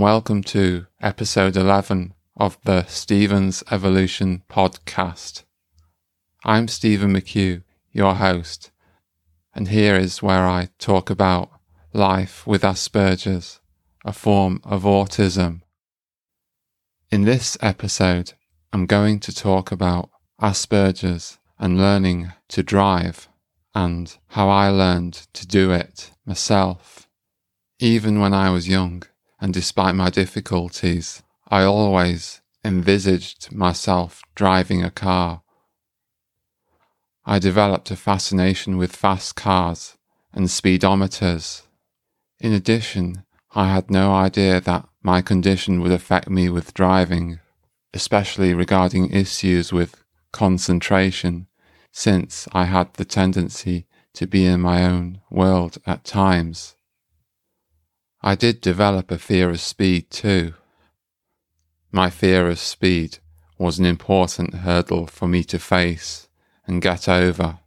Welcome to episode 11 of the Stephen's Evolution podcast. I'm Stephen McHugh, your host, and here is where I talk about life with Asperger's, a form of autism. In this episode, I'm going to talk about Asperger's and learning to drive and how I learned to do it myself. Even when I was young, and despite my difficulties, I always envisaged myself driving a car. I developed a fascination with fast cars and speedometers. In addition, I had no idea that my condition would affect me with driving, especially regarding issues with concentration, since I had the tendency to be in my own world at times. I did develop a fear of speed too. My fear of speed was an important hurdle for me to face and get over.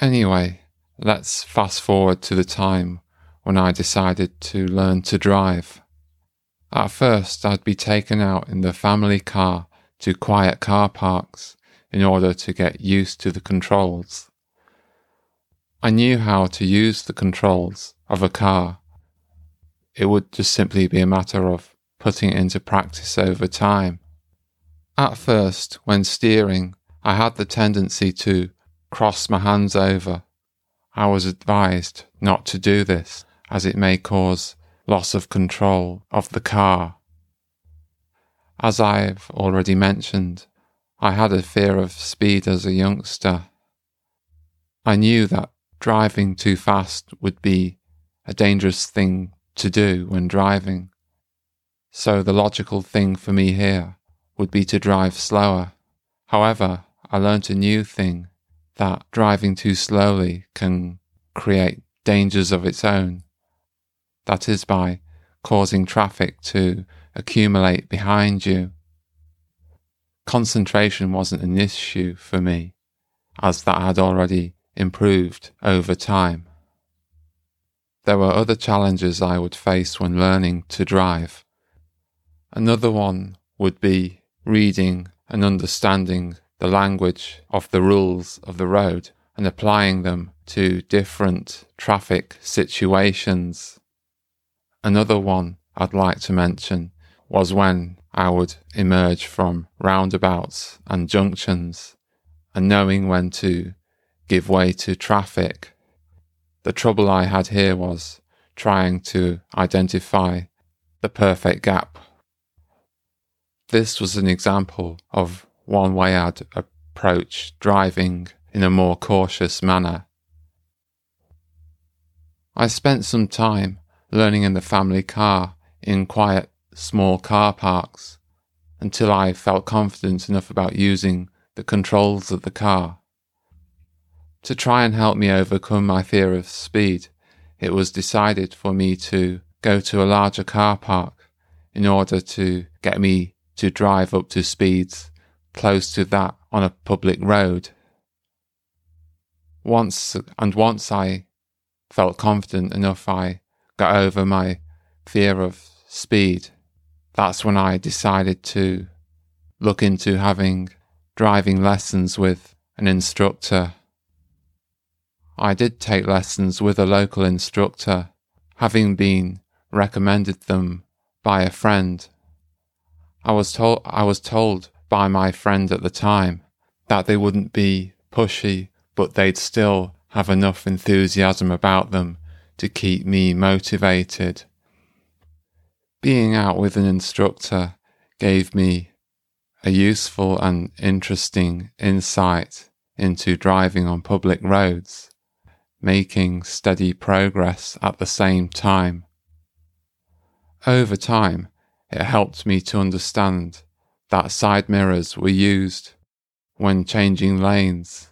Anyway, let's fast forward to the time when I decided to learn to drive. At first, I'd be taken out in the family car to quiet car parks in order to get used to the controls. I knew how to use the controls of a car it would just simply be a matter of putting it into practice over time. At first, when steering, I had the tendency to cross my hands over. I was advised not to do this as it may cause loss of control of the car. As I've already mentioned, I had a fear of speed as a youngster. I knew that driving too fast would be a dangerous thing to do when driving. So the logical thing for me here would be to drive slower. However, I learnt a new thing that driving too slowly can create dangers of its own. That is by causing traffic to accumulate behind you. Concentration wasn't an issue for me, as that had already improved over time. There were other challenges I would face when learning to drive. Another one would be reading and understanding the language of the rules of the road and applying them to different traffic situations. Another one I'd like to mention was when I would emerge from roundabouts and junctions and knowing when to give way to traffic the trouble I had here was trying to identify the perfect gap. This was an example of one way I'd approach driving in a more cautious manner. I spent some time learning in the family car in quiet, small car parks until I felt confident enough about using the controls of the car. To try and help me overcome my fear of speed, it was decided for me to go to a larger car park in order to get me to drive up to speeds close to that on a public road. Once and once I felt confident enough, I got over my fear of speed. That's when I decided to look into having driving lessons with an instructor I did take lessons with a local instructor, having been recommended them by a friend. I was told I was told by my friend at the time that they wouldn't be pushy, but they'd still have enough enthusiasm about them to keep me motivated. Being out with an instructor gave me a useful and interesting insight into driving on public roads making steady progress at the same time. Over time, it helped me to understand that side mirrors were used when changing lanes,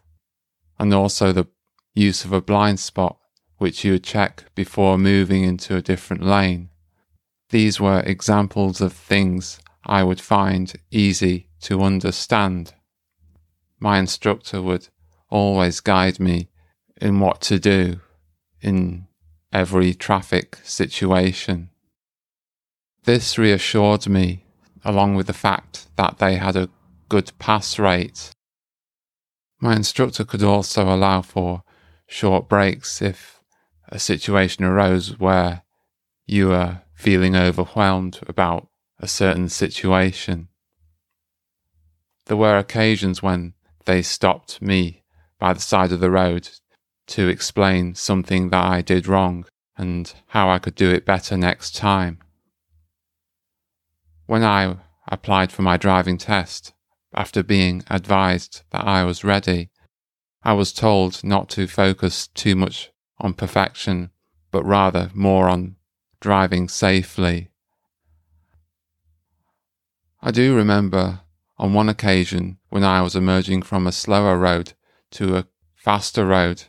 and also the use of a blind spot which you would check before moving into a different lane. These were examples of things I would find easy to understand. My instructor would always guide me in what to do in every traffic situation. This reassured me, along with the fact that they had a good pass rate. My instructor could also allow for short breaks if a situation arose where you were feeling overwhelmed about a certain situation. There were occasions when they stopped me by the side of the road to explain something that I did wrong and how I could do it better next time. When I applied for my driving test, after being advised that I was ready, I was told not to focus too much on perfection, but rather more on driving safely. I do remember on one occasion when I was emerging from a slower road to a faster road.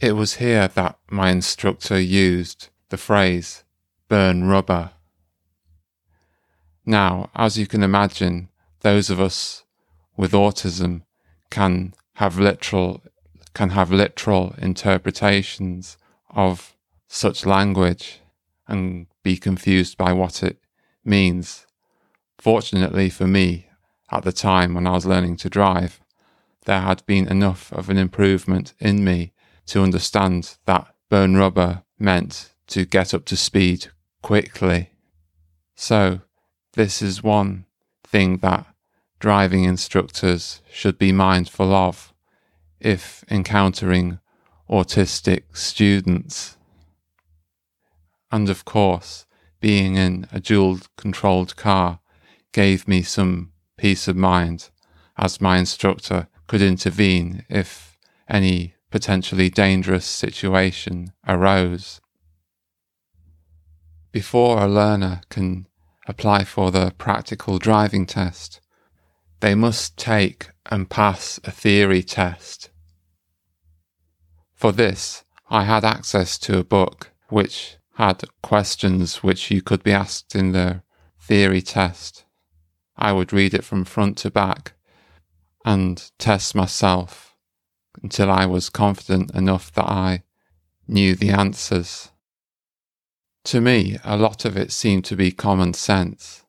It was here that my instructor used the phrase burn rubber. Now, as you can imagine, those of us with autism can have literal can have literal interpretations of such language and be confused by what it means. Fortunately for me, at the time when I was learning to drive, there had been enough of an improvement in me to understand that burn rubber meant to get up to speed quickly. So, this is one thing that driving instructors should be mindful of if encountering autistic students. And of course, being in a dual controlled car gave me some peace of mind as my instructor could intervene if any potentially dangerous situation arose. Before a learner can apply for the practical driving test, they must take and pass a theory test. For this, I had access to a book which had questions which you could be asked in the theory test. I would read it from front to back and test myself until I was confident enough that I knew the answers. To me, a lot of it seemed to be common sense.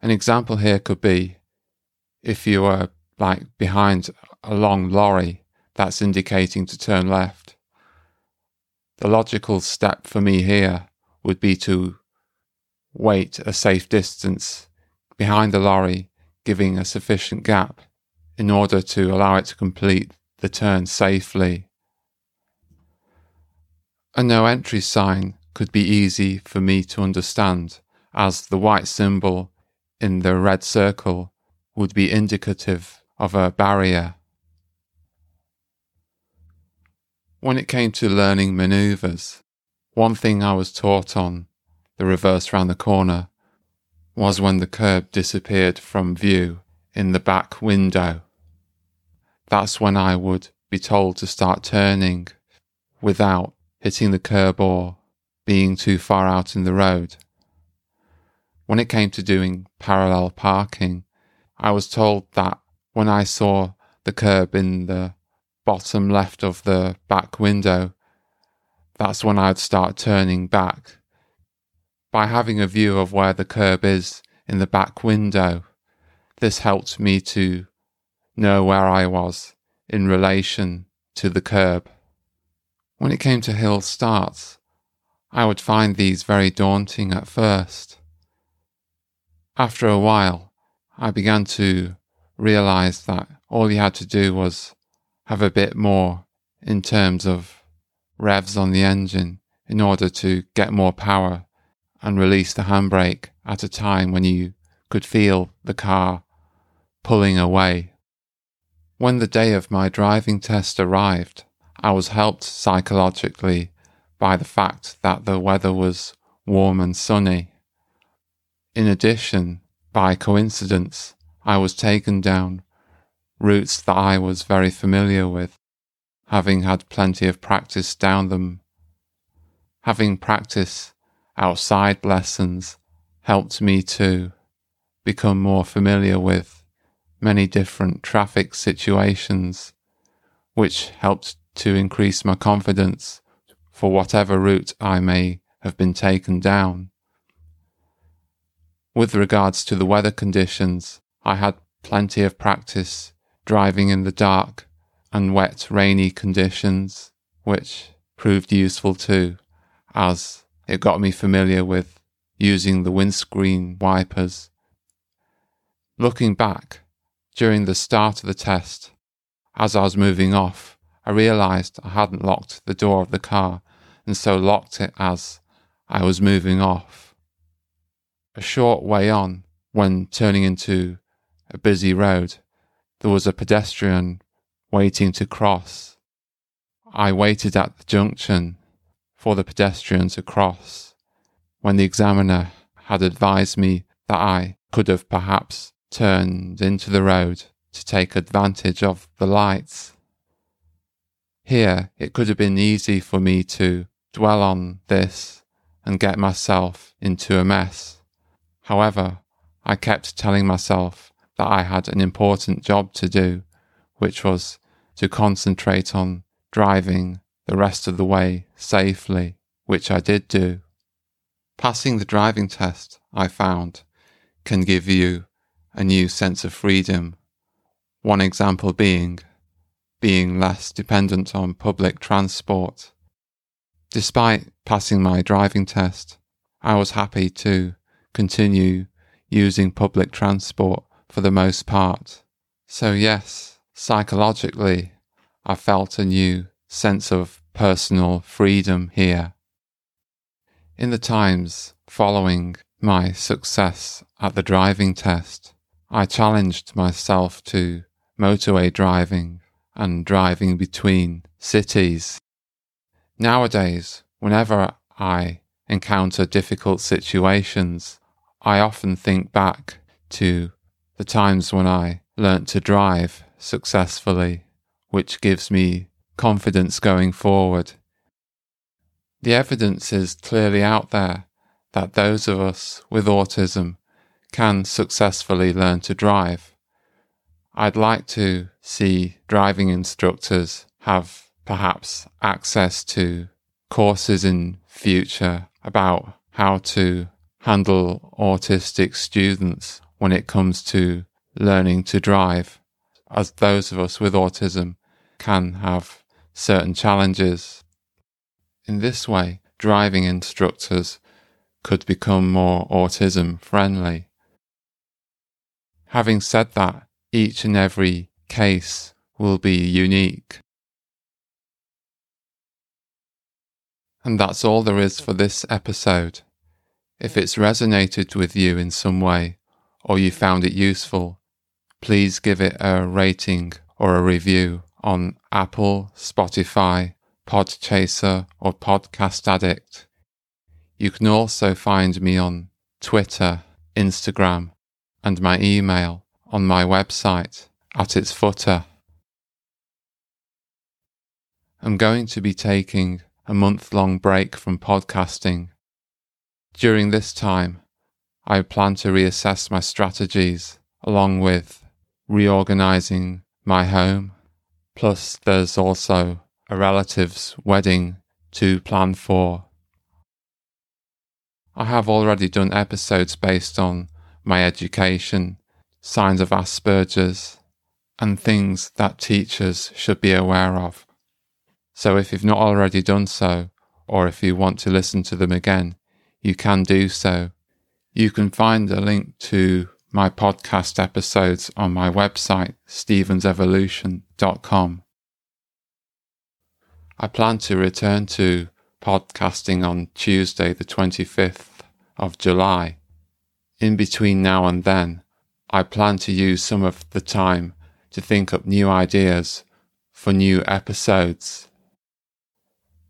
An example here could be if you were like behind a long lorry that's indicating to turn left. The logical step for me here would be to wait a safe distance behind the lorry, giving a sufficient gap in order to allow it to complete the turn safely. A no entry sign could be easy for me to understand, as the white symbol in the red circle would be indicative of a barrier. When it came to learning maneuvers, one thing I was taught on the reverse round the corner was when the curb disappeared from view in the back window. That's when I would be told to start turning without hitting the curb or being too far out in the road. When it came to doing parallel parking, I was told that when I saw the curb in the bottom left of the back window, that's when I'd start turning back. By having a view of where the curb is in the back window, this helped me to know where I was in relation to the curb. When it came to hill starts, I would find these very daunting at first. After a while, I began to realize that all you had to do was have a bit more in terms of revs on the engine in order to get more power and release the handbrake at a time when you could feel the car pulling away. When the day of my driving test arrived, I was helped psychologically by the fact that the weather was warm and sunny. In addition, by coincidence, I was taken down routes that I was very familiar with, having had plenty of practice down them. Having practice outside lessons helped me to become more familiar with many different traffic situations, which helped to increase my confidence for whatever route I may have been taken down. With regards to the weather conditions, I had plenty of practice driving in the dark and wet, rainy conditions, which proved useful too, as it got me familiar with using the windscreen wipers. Looking back, during the start of the test, as I was moving off, I realised I hadn't locked the door of the car and so locked it as I was moving off. A short way on, when turning into a busy road, there was a pedestrian waiting to cross. I waited at the junction for the pedestrian to cross when the examiner had advised me that I could have perhaps turned into the road to take advantage of the lights. Here, it could have been easy for me to dwell on this and get myself into a mess. However, I kept telling myself that I had an important job to do, which was to concentrate on driving the rest of the way safely, which I did do. Passing the driving test, I found, can give you a new sense of freedom. One example being being less dependent on public transport. Despite passing my driving test, I was happy to continue using public transport for the most part. So, yes, psychologically, I felt a new sense of personal freedom here. In the times following my success at the driving test, I challenged myself to motorway driving and driving between cities. Nowadays, whenever I encounter difficult situations, I often think back to the times when I learnt to drive successfully, which gives me confidence going forward. The evidence is clearly out there that those of us with autism can successfully learn to drive. I'd like to see driving instructors have perhaps access to courses in future about how to handle autistic students when it comes to learning to drive, as those of us with autism can have certain challenges. In this way, driving instructors could become more autism friendly. Having said that, each and every case will be unique. And that's all there is for this episode. If it's resonated with you in some way, or you found it useful, please give it a rating or a review on Apple, Spotify, Podchaser, or Podcast Addict. You can also find me on Twitter, Instagram, and my email on my website at its footer. I'm going to be taking a month long break from podcasting. During this time, I plan to reassess my strategies along with reorganizing my home. Plus, there's also a relative's wedding to plan for. I have already done episodes based on my education, signs of Asperger's, and things that teachers should be aware of. So if you've not already done so, or if you want to listen to them again, you can do so. You can find a link to my podcast episodes on my website, stephensevolution.com. I plan to return to podcasting on Tuesday, the 25th of July. In between now and then, I plan to use some of the time to think up new ideas for new episodes.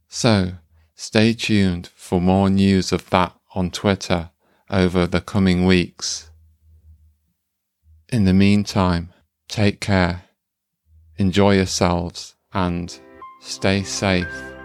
So, stay tuned for more news of that on Twitter over the coming weeks. In the meantime, take care, enjoy yourselves, and stay safe.